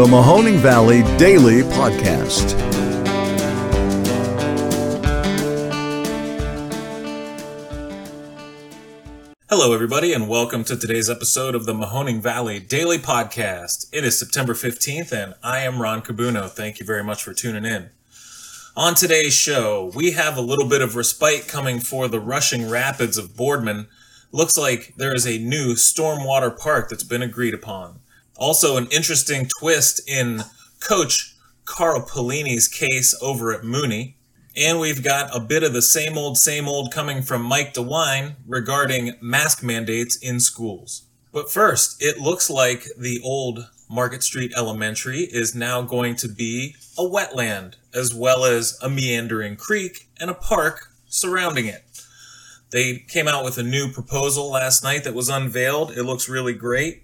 the Mahoning Valley Daily Podcast. Hello, everybody, and welcome to today's episode of the Mahoning Valley Daily Podcast. It is September 15th, and I am Ron Cabuno. Thank you very much for tuning in. On today's show, we have a little bit of respite coming for the rushing rapids of Boardman. Looks like there is a new stormwater park that's been agreed upon. Also, an interesting twist in Coach Carl Pelini's case over at Mooney. And we've got a bit of the same old, same old coming from Mike DeWine regarding mask mandates in schools. But first, it looks like the old Market Street Elementary is now going to be a wetland, as well as a meandering creek and a park surrounding it. They came out with a new proposal last night that was unveiled. It looks really great.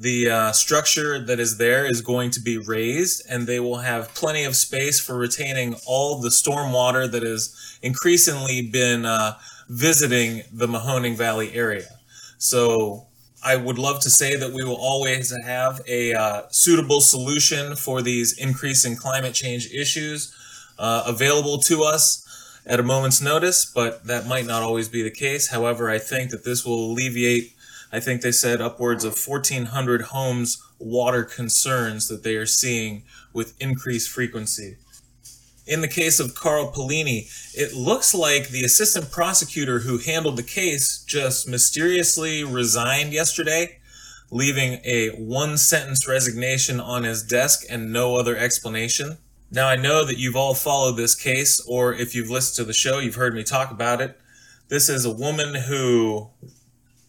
The uh, structure that is there is going to be raised, and they will have plenty of space for retaining all the storm water that has increasingly been uh, visiting the Mahoning Valley area. So I would love to say that we will always have a uh, suitable solution for these increasing climate change issues uh, available to us at a moment's notice, but that might not always be the case. However, I think that this will alleviate I think they said upwards of 1,400 homes water concerns that they are seeing with increased frequency. In the case of Carl Pelini, it looks like the assistant prosecutor who handled the case just mysteriously resigned yesterday, leaving a one sentence resignation on his desk and no other explanation. Now, I know that you've all followed this case, or if you've listened to the show, you've heard me talk about it. This is a woman who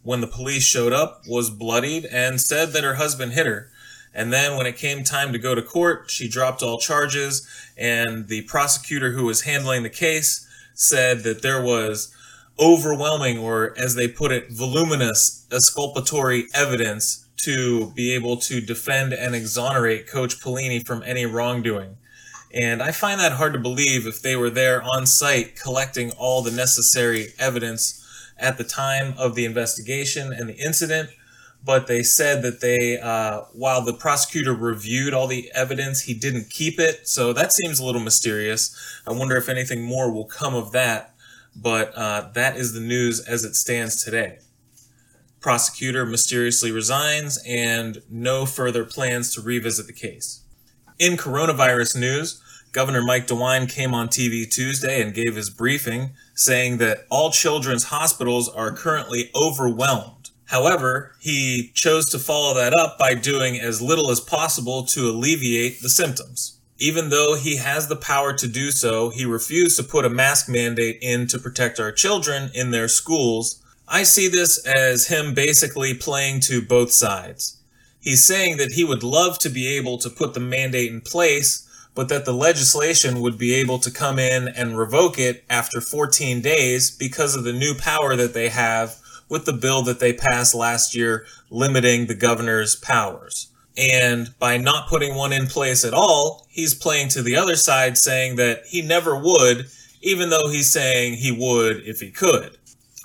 when the police showed up, was bloodied and said that her husband hit her. And then when it came time to go to court, she dropped all charges. And the prosecutor who was handling the case said that there was overwhelming, or as they put it, voluminous exculpatory evidence to be able to defend and exonerate Coach Pelini from any wrongdoing. And I find that hard to believe if they were there on site collecting all the necessary evidence at the time of the investigation and the incident, but they said that they, uh, while the prosecutor reviewed all the evidence, he didn't keep it. So that seems a little mysterious. I wonder if anything more will come of that, but uh, that is the news as it stands today. Prosecutor mysteriously resigns and no further plans to revisit the case. In coronavirus news, Governor Mike DeWine came on TV Tuesday and gave his briefing saying that all children's hospitals are currently overwhelmed. However, he chose to follow that up by doing as little as possible to alleviate the symptoms. Even though he has the power to do so, he refused to put a mask mandate in to protect our children in their schools. I see this as him basically playing to both sides. He's saying that he would love to be able to put the mandate in place, but that the legislation would be able to come in and revoke it after 14 days because of the new power that they have with the bill that they passed last year limiting the governor's powers. And by not putting one in place at all, he's playing to the other side saying that he never would, even though he's saying he would if he could.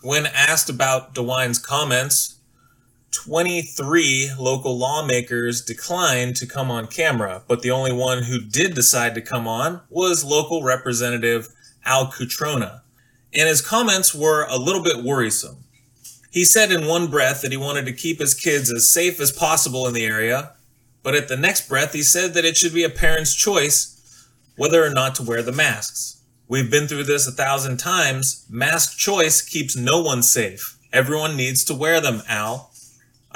When asked about DeWine's comments, 23 local lawmakers declined to come on camera, but the only one who did decide to come on was local representative Al Cutrona. And his comments were a little bit worrisome. He said in one breath that he wanted to keep his kids as safe as possible in the area, but at the next breath he said that it should be a parent's choice whether or not to wear the masks. We've been through this a thousand times. Mask choice keeps no one safe. Everyone needs to wear them, Al.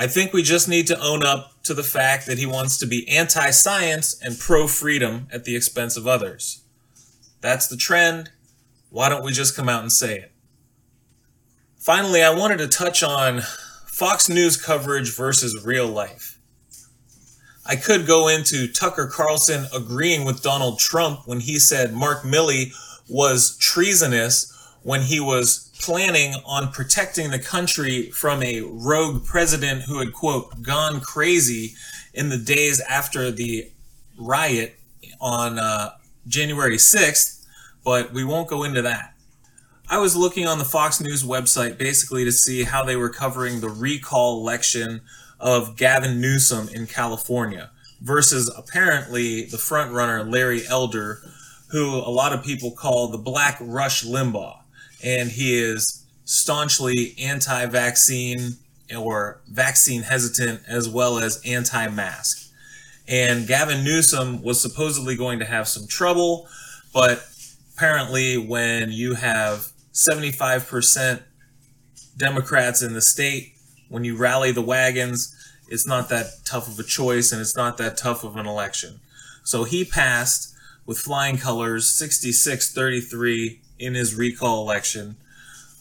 I think we just need to own up to the fact that he wants to be anti science and pro freedom at the expense of others. That's the trend. Why don't we just come out and say it? Finally, I wanted to touch on Fox News coverage versus real life. I could go into Tucker Carlson agreeing with Donald Trump when he said Mark Milley was treasonous when he was planning on protecting the country from a rogue president who had, quote, gone crazy in the days after the riot on uh, January 6th, but we won't go into that. I was looking on the Fox News website basically to see how they were covering the recall election of Gavin Newsom in California. versus apparently the front runner Larry Elder, who a lot of people call the Black Rush Limbaugh, and he is staunchly anti-vaccine or vaccine hesitant as well as anti-mask. And Gavin Newsom was supposedly going to have some trouble, but apparently when you have 75% Democrats in the state, when you rally the wagons, it's not that tough of a choice and it's not that tough of an election. So he passed with flying colors 66 33 in his recall election.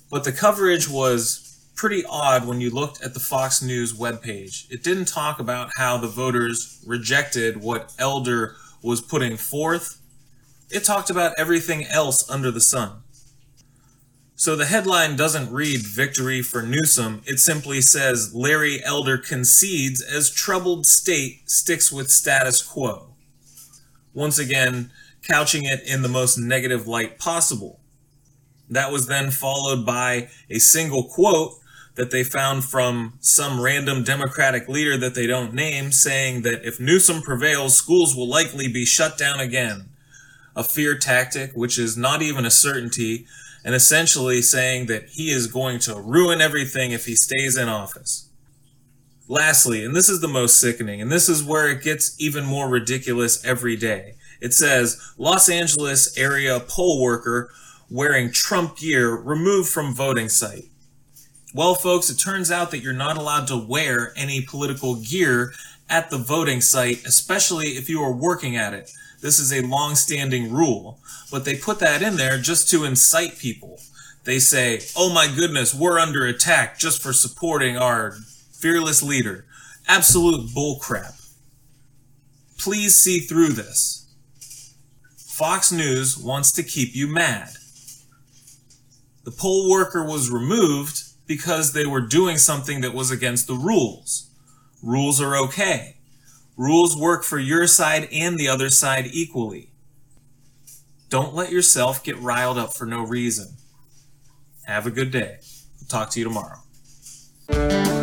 But the coverage was pretty odd when you looked at the Fox News webpage. It didn't talk about how the voters rejected what Elder was putting forth. It talked about everything else under the sun. So the headline doesn't read victory for Newsom. It simply says Larry Elder concedes as troubled state sticks with status quo. Once again, couching it in the most negative light possible. That was then followed by a single quote that they found from some random Democratic leader that they don't name saying that if Newsom prevails, schools will likely be shut down again. A fear tactic, which is not even a certainty, and essentially saying that he is going to ruin everything if he stays in office. Lastly, and this is the most sickening, and this is where it gets even more ridiculous every day. It says Los Angeles area poll worker wearing Trump gear removed from voting site. Well, folks, it turns out that you're not allowed to wear any political gear at the voting site, especially if you are working at it. This is a long standing rule, but they put that in there just to incite people. They say, oh my goodness, we're under attack just for supporting our fearless leader. Absolute bullcrap. Please see through this. Fox News wants to keep you mad. The poll worker was removed because they were doing something that was against the rules. Rules are okay. Rules work for your side and the other side equally. Don't let yourself get riled up for no reason. Have a good day. I'll talk to you tomorrow.